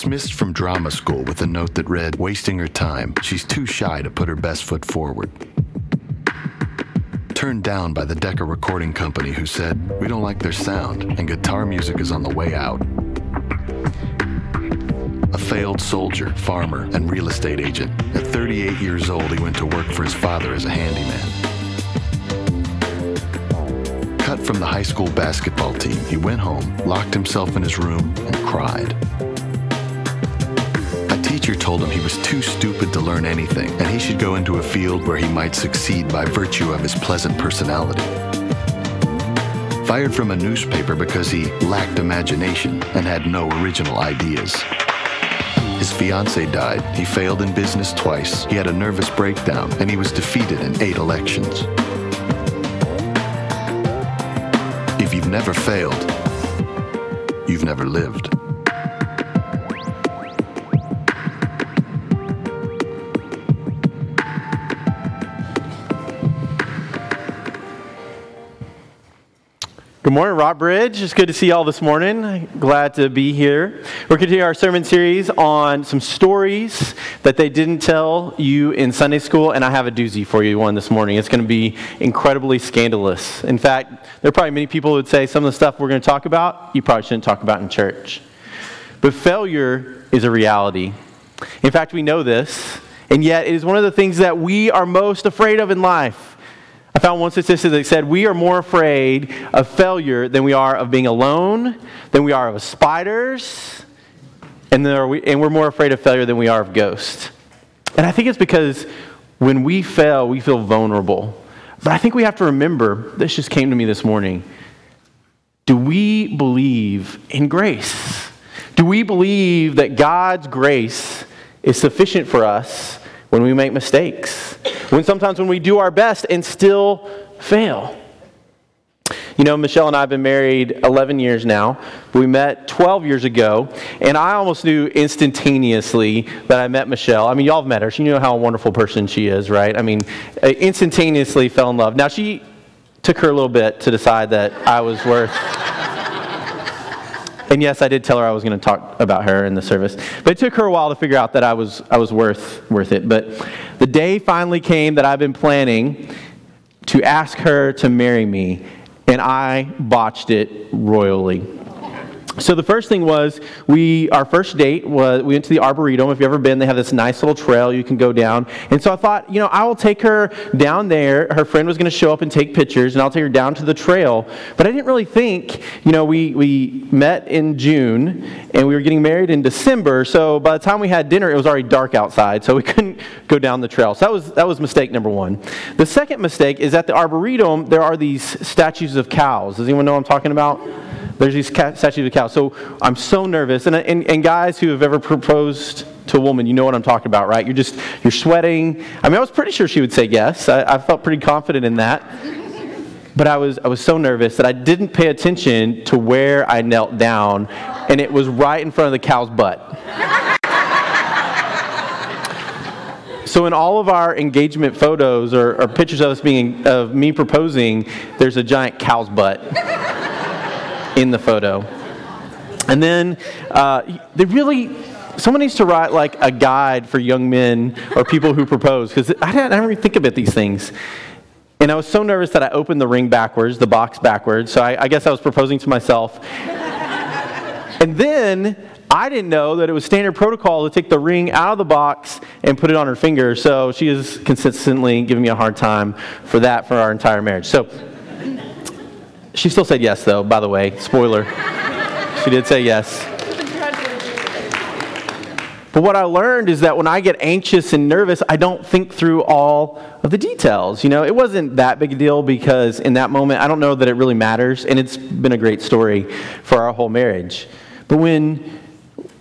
Dismissed from drama school with a note that read, Wasting her time. She's too shy to put her best foot forward. Turned down by the Decca Recording Company, who said, We don't like their sound, and guitar music is on the way out. A failed soldier, farmer, and real estate agent. At 38 years old, he went to work for his father as a handyman. Cut from the high school basketball team, he went home, locked himself in his room, and cried. Teacher told him he was too stupid to learn anything, and he should go into a field where he might succeed by virtue of his pleasant personality. Fired from a newspaper because he lacked imagination and had no original ideas. His fiancee died. He failed in business twice. He had a nervous breakdown, and he was defeated in eight elections. If you've never failed, you've never lived. Good morning, Rock Bridge. It's good to see y'all this morning. Glad to be here. We're continuing our sermon series on some stories that they didn't tell you in Sunday school, and I have a doozy for you one this morning. It's going to be incredibly scandalous. In fact, there are probably many people who would say some of the stuff we're going to talk about, you probably shouldn't talk about in church. But failure is a reality. In fact, we know this, and yet it is one of the things that we are most afraid of in life. I found one statistic that said we are more afraid of failure than we are of being alone, than we are of spiders, and, we, and we're more afraid of failure than we are of ghosts. And I think it's because when we fail, we feel vulnerable. But I think we have to remember this just came to me this morning. Do we believe in grace? Do we believe that God's grace is sufficient for us when we make mistakes? When sometimes when we do our best and still fail. You know, Michelle and I have been married 11 years now. We met 12 years ago, and I almost knew instantaneously that I met Michelle. I mean, y'all have met her. You know how a wonderful person she is, right? I mean, I instantaneously fell in love. Now, she took her a little bit to decide that I was worth. And yes, I did tell her I was going to talk about her in the service. But it took her a while to figure out that I was, I was worth, worth it. But the day finally came that I've been planning to ask her to marry me, and I botched it royally. So the first thing was we our first date was we went to the arboretum. If you've ever been, they have this nice little trail you can go down. And so I thought, you know, I will take her down there. Her friend was going to show up and take pictures, and I'll take her down to the trail. But I didn't really think, you know, we we met in June and we were getting married in December. So by the time we had dinner, it was already dark outside, so we couldn't go down the trail. So that was that was mistake number one. The second mistake is at the arboretum there are these statues of cows. Does anyone know what I'm talking about? There's these statues of cows. So I'm so nervous. And, and, and guys who have ever proposed to a woman, you know what I'm talking about, right? You're just, you're sweating. I mean, I was pretty sure she would say yes. I, I felt pretty confident in that. But I was, I was so nervous that I didn't pay attention to where I knelt down, and it was right in front of the cow's butt. So in all of our engagement photos or, or, pictures of us being of me proposing, there's a giant cow's butt in the photo. And then uh, they really, someone needs to write like a guide for young men or people who propose, because I didn't, really think about these things. And I was so nervous that I opened the ring backwards, the box backwards. So I, I guess I was proposing to myself. and then I didn't know that it was standard protocol to take the ring out of the box and put it on her finger. So she is consistently giving me a hard time for that for our entire marriage. So she still said yes, though, by the way. Spoiler. she did say yes. But what I learned is that when I get anxious and nervous, I don't think through all of the details. You know, it wasn't that big a deal because in that moment, I don't know that it really matters, and it's been a great story for our whole marriage. But when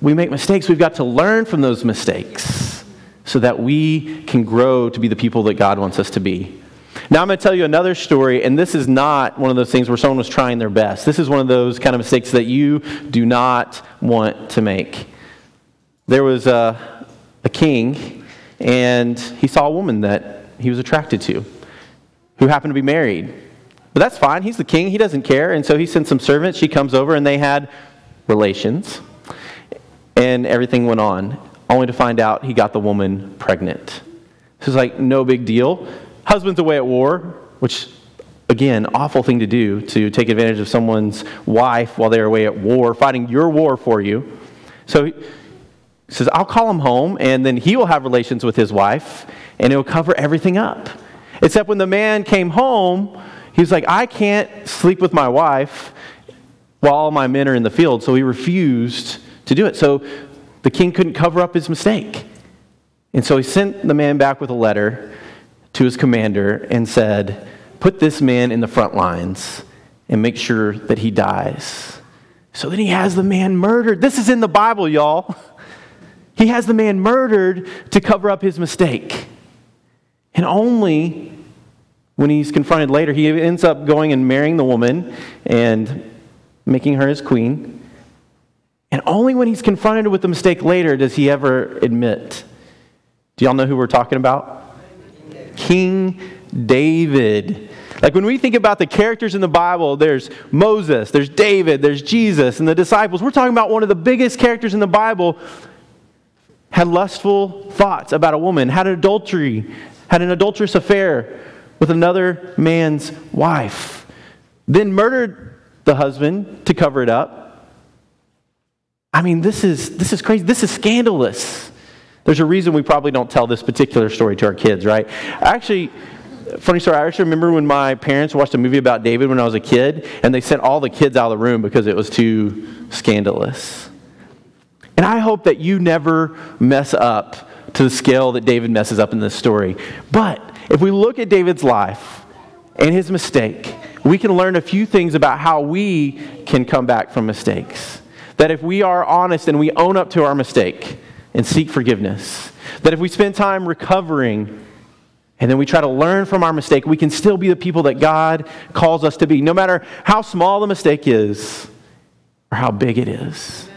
we make mistakes, we've got to learn from those mistakes so that we can grow to be the people that God wants us to be. Now I'm going to tell you another story, and this is not one of those things where someone was trying their best. This is one of those kind of mistakes that you do not want to make. There was a, a king, and he saw a woman that he was attracted to who happened to be married. But that's fine. He's the king. He doesn't care. And so he sent some servants. She comes over, and they had relations. and everything went on, only to find out he got the woman pregnant. This is like no big deal. Husband's away at war, which, again, awful thing to do to take advantage of someone's wife while they're away at war, fighting your war for you. So he says, I'll call him home, and then he will have relations with his wife, and it will cover everything up. Except when the man came home, he was like, I can't sleep with my wife while all my men are in the field. So he refused to do it. So the king couldn't cover up his mistake. And so he sent the man back with a letter to his commander and said, Put this man in the front lines and make sure that he dies. So then he has the man murdered. This is in the Bible, y'all. He has the man murdered to cover up his mistake. And only when he's confronted later, he ends up going and marrying the woman and making her his queen. And only when he's confronted with the mistake later does he ever admit. Do y'all know who we're talking about? King David. Like when we think about the characters in the Bible, there's Moses, there's David, there's Jesus, and the disciples. We're talking about one of the biggest characters in the Bible had lustful thoughts about a woman, had an adultery, had an adulterous affair with another man's wife, then murdered the husband to cover it up. I mean, this is, this is crazy. This is scandalous. There's a reason we probably don't tell this particular story to our kids, right? Actually, funny story, I actually remember when my parents watched a movie about David when I was a kid, and they sent all the kids out of the room because it was too scandalous. And I hope that you never mess up to the scale that David messes up in this story. But if we look at David's life and his mistake, we can learn a few things about how we can come back from mistakes. That if we are honest and we own up to our mistake and seek forgiveness, that if we spend time recovering and then we try to learn from our mistake, we can still be the people that God calls us to be, no matter how small the mistake is or how big it is.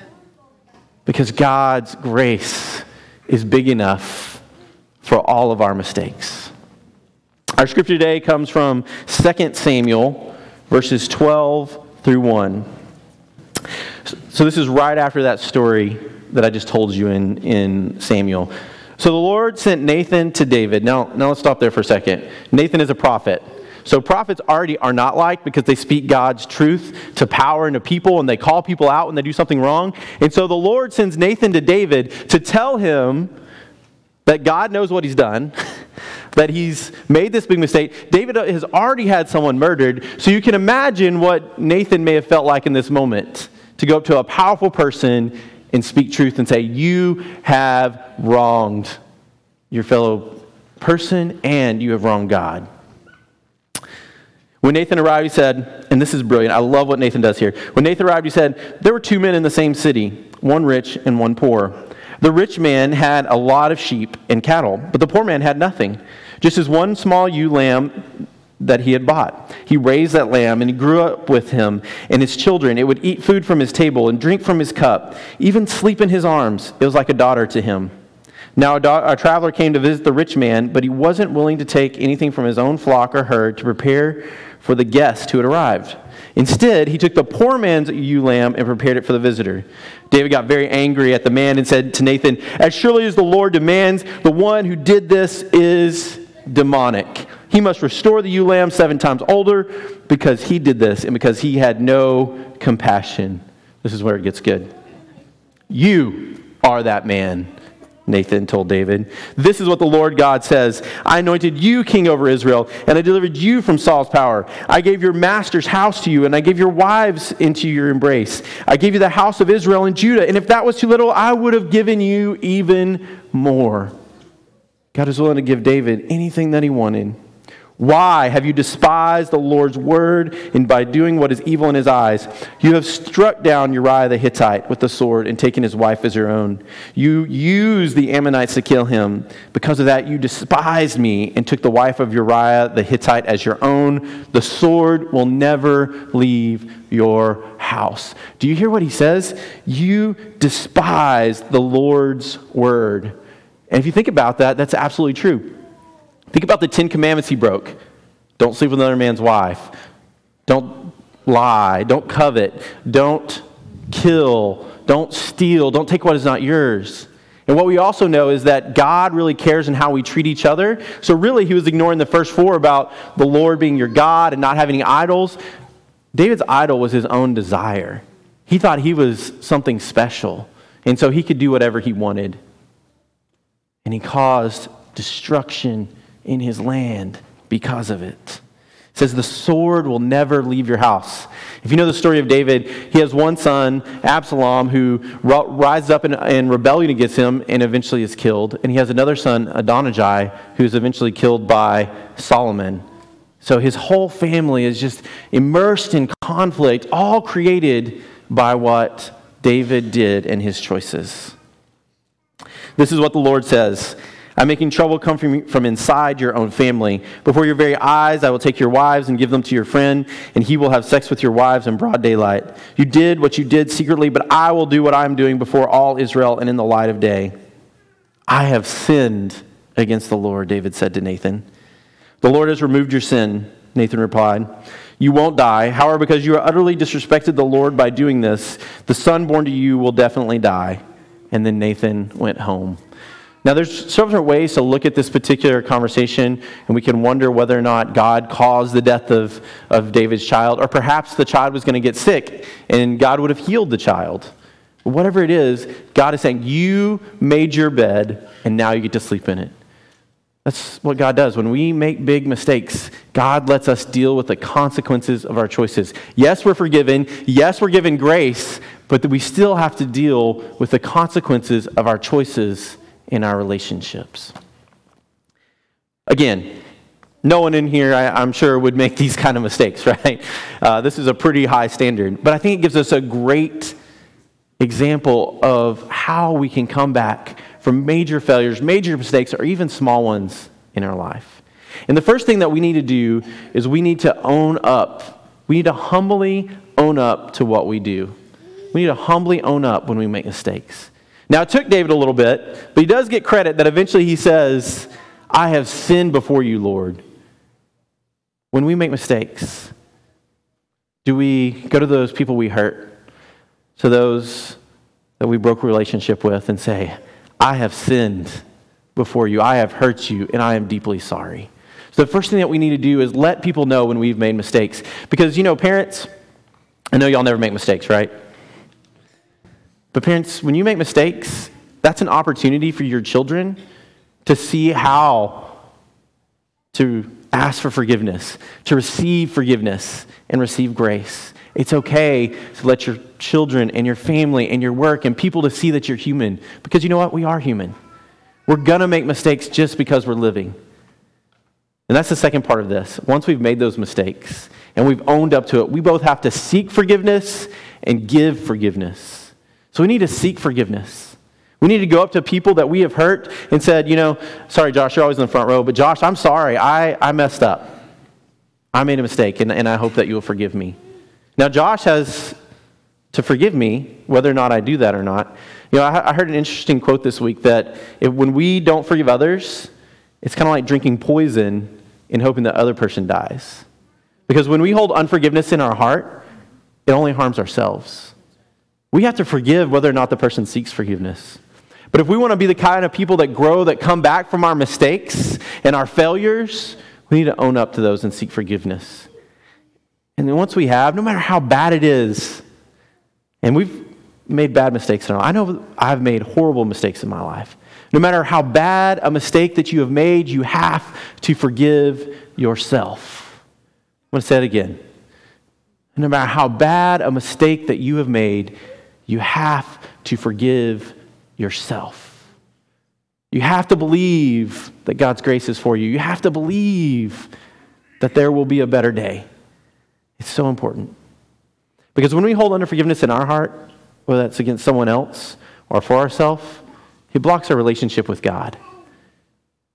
Because God's grace is big enough for all of our mistakes. Our scripture today comes from 2 Samuel, verses 12 through 1. So, this is right after that story that I just told you in, in Samuel. So, the Lord sent Nathan to David. Now, now, let's stop there for a second. Nathan is a prophet. So, prophets already are not liked because they speak God's truth to power and to people, and they call people out when they do something wrong. And so, the Lord sends Nathan to David to tell him that God knows what he's done. that he's made this big mistake. David has already had someone murdered, so you can imagine what Nathan may have felt like in this moment to go up to a powerful person and speak truth and say, You have wronged your fellow person and you have wronged God. When Nathan arrived, he said, and this is brilliant, I love what Nathan does here. When Nathan arrived, he said, There were two men in the same city, one rich and one poor. The rich man had a lot of sheep and cattle, but the poor man had nothing, just as one small ewe lamb that he had bought. He raised that lamb and he grew up with him and his children. It would eat food from his table and drink from his cup, even sleep in his arms. It was like a daughter to him. Now, a, a, traveler came to visit the rich man, but he wasn't willing to take anything from his own flock or herd to prepare for the guest who had arrived. Instead, he took the poor man's ewe lamb and prepared it for the visitor. David got very angry at the man and said to Nathan, As surely as the Lord demands, the one who did this is demonic. He must restore the ewe lamb seven times older because he did this and because he had no compassion. This is where it gets good. You are that man Nathan told David. This is what the Lord God says I anointed you king over Israel, and I delivered you from Saul's power. I gave your master's house to you, and I gave your wives into your embrace. I gave you the house of Israel and Judah, and if that was too little, I would have given you even more. God is willing to give David anything that he wanted. Why have you despised the Lord's word, and by doing what is evil in his eyes, you have struck down Uriah the Hittite with the sword and taken his wife as your own? You used the Ammonites to kill him. Because of that, you despised me and took the wife of Uriah the Hittite as your own. The sword will never leave your house. Do you hear what he says? You despise the Lord's word. And if you think about that, that's absolutely true. Think about the Ten Commandments he broke don't sleep with another man's wife, don't lie, don't covet, don't kill, don't steal, don't take what is not yours. And what we also know is that God really cares in how we treat each other. So, really, he was ignoring the first four about the Lord being your God and not having any idols. David's idol was his own desire. He thought he was something special, and so he could do whatever he wanted. And he caused destruction in his land because of it. It says, The sword will never leave your house. If you know the story of David, he has one son, Absalom, who rises up in, in, rebellion against him and eventually is killed. And he has another son, Adonijah, who is eventually killed by Solomon. So his whole family is just immersed in conflict, all created by what David did and his choices. This is what the Lord says I'm making trouble come from, from inside your own family. Before your very eyes, I will take your wives and give them to your friend, and he will have sex with your wives in broad daylight. You did what you did secretly, but I will do what I am doing before all Israel and in the light of day. I have sinned against the Lord, David said to Nathan. The Lord has removed your sin, Nathan replied. You won't die. However, because you utterly disrespected the Lord by doing this, the son born to you will definitely die. And then Nathan went home. Now, there's several different ways to look at this particular conversation, and we can wonder whether or not God caused the death of, of David's child, or perhaps the child was going to get sick and God would have healed the child. Whatever it is, God is saying, You made your bed, and now you get to sleep in it. That's what God does. When we make big mistakes, God lets us deal with the consequences of our choices. Yes, we're forgiven. Yes, we're given grace, but we still have to deal with the consequences of our choices in our relationships. Again, no one in here, I, am sure, would make these kind of mistakes, right? Uh, this is a pretty high standard. But I think it gives us a great example of how we can come back from major failures, major mistakes, or even small ones in our life. And the first thing that we need to do is we need to own up. We need to humbly own up to what we do. We need to humbly own up when we make mistakes. Now, it took David a little bit, but he does get credit that eventually he says, I have sinned before you, Lord. When we make mistakes, do we go to those people we hurt, to those that we broke relationship with, and say, I have sinned before you, I have hurt you, and I am deeply sorry? So, the first thing that we need to do is let people know when we've made mistakes. Because, you know, parents, I know y'all never make mistakes, right? But, parents, when you make mistakes, that's an opportunity for your children to see how to ask for forgiveness, to receive forgiveness, and receive grace. It's okay to let your children and your family and your work and people to see that you're human. Because you know what? We are human. We're going to make mistakes just because we're living. And that's the second part of this. Once we've made those mistakes and we've owned up to it, we both have to seek forgiveness and give forgiveness. So we need to seek forgiveness. We need to go up to people that we have hurt and said, you know, sorry, Josh, you're always in the front row, but Josh, I'm sorry. I, I messed up. I made a mistake, and, and I hope that you will forgive me. Now, Josh has to forgive me, whether or not I do that or not. You know, I, I heard an interesting quote this week that if, when we don't forgive others, it's kind of like drinking poison and hoping the other person dies. Because when we hold unforgiveness in our heart, it only harms ourselves. We have to forgive whether or not the person seeks forgiveness. But if we want to be the kind of people that grow, that come back from our mistakes and our failures, we need to own up to those and seek forgiveness. And then once we have, no matter how bad it is, and we've made bad mistakes in our life. I know I've made horrible mistakes in my life. No matter how bad a mistake that you have made, you have to forgive yourself. I'm going to say it again. No matter how bad a mistake that you have made, you have to forgive yourself. You have to believe that God's grace is for you. You have to believe that there will be a better day. It's so important. Because when we hold unforgiveness in our heart, whether that's against someone else or for ourselves, it blocks our relationship with God.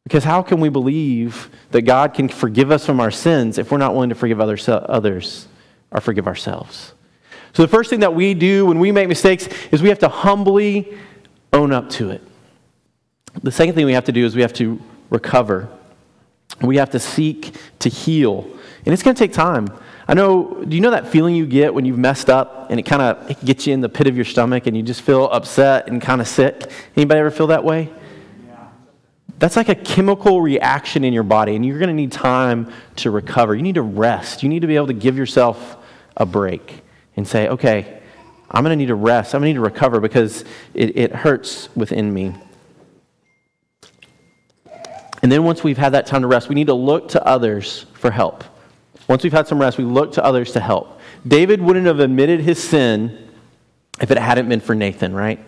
Because how can we believe that God can forgive us from our sins if we're not willing to forgive others, others or forgive ourselves? So, the first thing that we do when we make mistakes is we have to humbly own up to it. The second thing we have to do is we have to recover. We have to seek to heal. And it's going to take time. I know, do you know that feeling you get when you've messed up and it kind of gets you in the pit of your stomach and you just feel upset and kind of sick? Anybody ever feel that way? That's like a chemical reaction in your body, and you're going to need time to recover. You need to rest. You need to be able to give yourself a break and say, okay, I'm going to need to rest. I'm going to need to recover because it, it hurts within me. And then once we've had that time to rest, we need to look to others for help. Once we've had some rest, we look to others to help. David wouldn't have admitted his sin if it hadn't been for Nathan, right?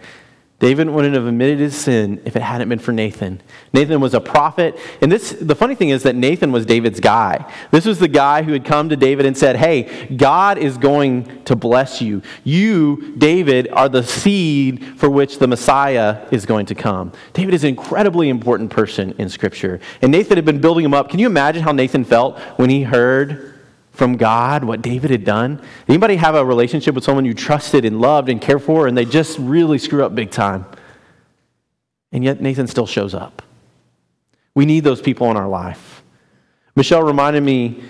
David wouldn't have admitted his sin if it hadn't been for Nathan. Nathan was a prophet. And this, the funny thing is that Nathan was David's guy. This was the guy who had come to David and said, Hey, God is going to bless you. You, David, are the seed for which the Messiah is going to come. David is an incredibly important person in Scripture. And Nathan had been building him up. Can you imagine how Nathan felt when he heard from God, what David had done? Anybody have a relationship with someone you trusted and loved and cared for, and they just really screw up big time? And yet Nathan still shows up. We need those people in our life. Michelle reminded me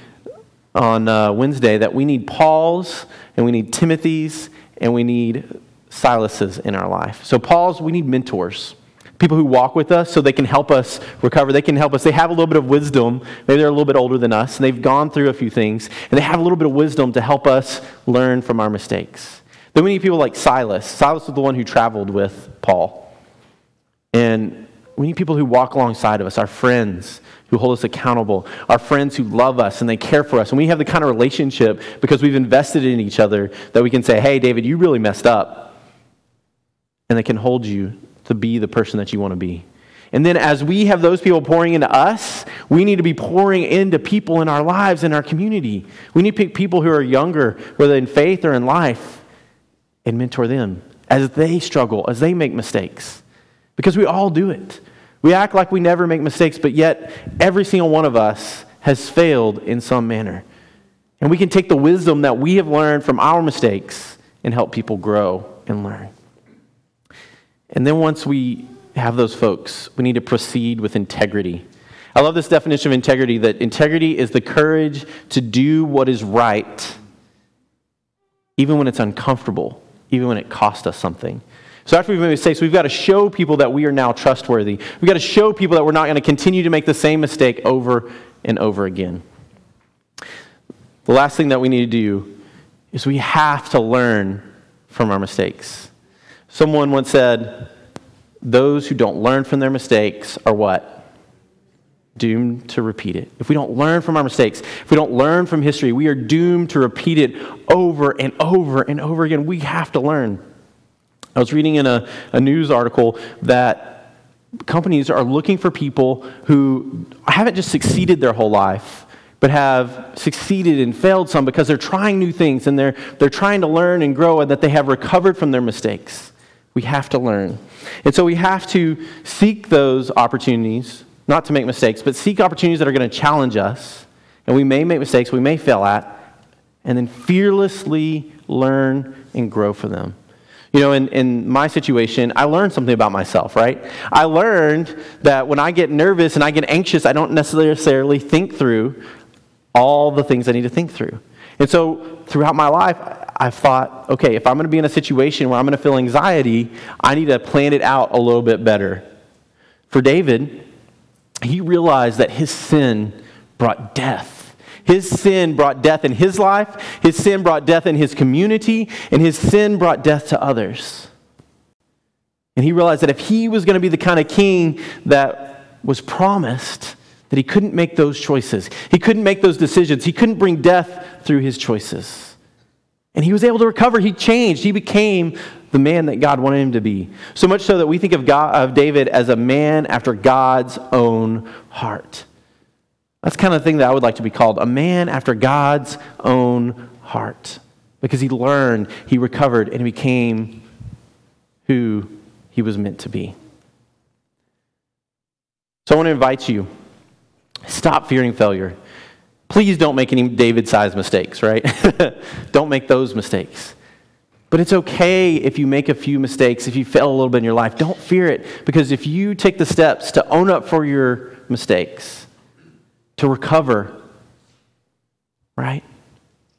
on uh, Wednesday that we need Paul's and we need Timothy's and we need Silas's in our life. So, Paul's, we need mentors people who walk with us so they can help us recover. They can help us. They have a little bit of wisdom. Maybe they're a little bit older than us, and they've gone through a few things, and they have a little bit of wisdom to help us learn from our mistakes. Then we need people like Silas. Silas was the one who traveled with Paul. And we need people who walk alongside of us, our friends who hold us accountable, our friends who love us and they care for us. And we have the kind of relationship because we've invested in each other that we can say, hey, David, you really messed up. And they can hold you to be the person that you want to be. And then, as we have those people pouring into us, we need to be pouring into people in our lives, in our community. We need to pick people who are younger, whether in faith or in life, and mentor them as they struggle, as they make mistakes. Because we all do it. We act like we never make mistakes, but yet every single one of us has failed in some manner. And we can take the wisdom that we have learned from our mistakes and help people grow and learn. And then once we have those folks, we need to proceed with integrity. I love this definition of integrity that integrity is the courage to do what is right, even when it's uncomfortable, even when it costs us something. So after we've made mistakes, we've got to show people that we are now trustworthy. We've got to show people that we're not going to continue to make the same mistake over and over again. The last thing that we need to do is we have to learn from our mistakes. Someone once said, Those who don't learn from their mistakes are what? Doomed to repeat it. If we don't learn from our mistakes, if we don't learn from history, we are doomed to repeat it over and over and over again. We have to learn. I was reading in a, a news article that companies are looking for people who haven't just succeeded their whole life, but have succeeded and failed some because they're trying new things and they're, they're trying to learn and grow and that they have recovered from their mistakes. We have to learn. And so we have to seek those opportunities, not to make mistakes, but seek opportunities that are going to challenge us. And we may make mistakes, we may fail at, and then fearlessly learn and grow for them. You know, in, in my situation, I learned something about myself, right? I learned that when I get nervous and I get anxious, I don't necessarily think through all the things I need to think through. And so throughout my life, I thought, okay, if I'm going to be in a situation where I'm going to feel anxiety, I need to plan it out a little bit better. For David, he realized that his sin brought death. His sin brought death in his life, his sin brought death in his community, and his sin brought death to others. And he realized that if he was going to be the kind of king that was promised, that he couldn't make those choices. He couldn't make those decisions. He couldn't bring death through his choices. And he was able to recover. He changed. He became the man that God wanted him to be. So much so that we think of, God, of David as a man after God's own heart. That's kind of thing that I would like to be called a man after God's own heart. Because he learned, he recovered, and he became who he was meant to be. So I want to invite you Stop fearing failure. Please don't make any David sized mistakes, right? don't make those mistakes. But it's okay if you make a few mistakes, if you fail a little bit in your life. Don't fear it because if you take the steps to own up for your mistakes, to recover, right?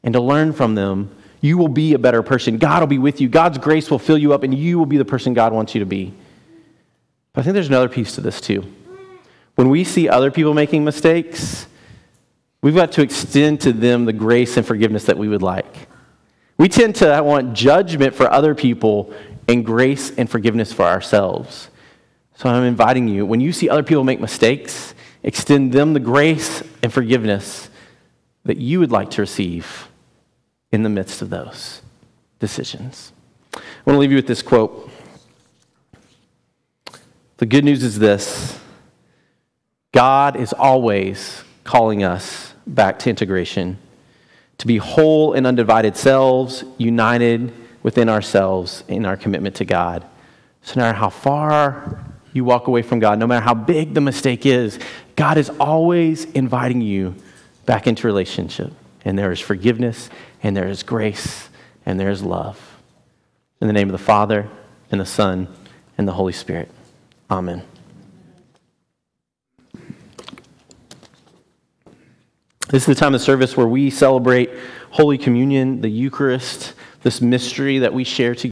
and to learn from them, you will be a better person. God will be with you. God's grace will fill you up, and you will be the person God wants you to be. But I think there's another piece to this, too. When we see other people making mistakes, we've got to extend to them the grace and forgiveness that we would like. We tend to want judgment for other people and grace and forgiveness for ourselves. So I'm inviting you, when you see other people make mistakes, extend them the grace and forgiveness that you would like to receive in the midst of those decisions. I want to leave you with this quote. The good news is this God is always calling us back to integration, to be whole and undivided selves, united within ourselves in our commitment to God. So, no matter how far you walk away from God, no matter how big the mistake is, God is always inviting you back into relationship. And there is forgiveness, and there is grace, and there is love. In the name of the Father, and the Son, and the Holy Spirit. Amen. This is the time of service where we celebrate Holy Communion, the Eucharist, this mystery that we share together.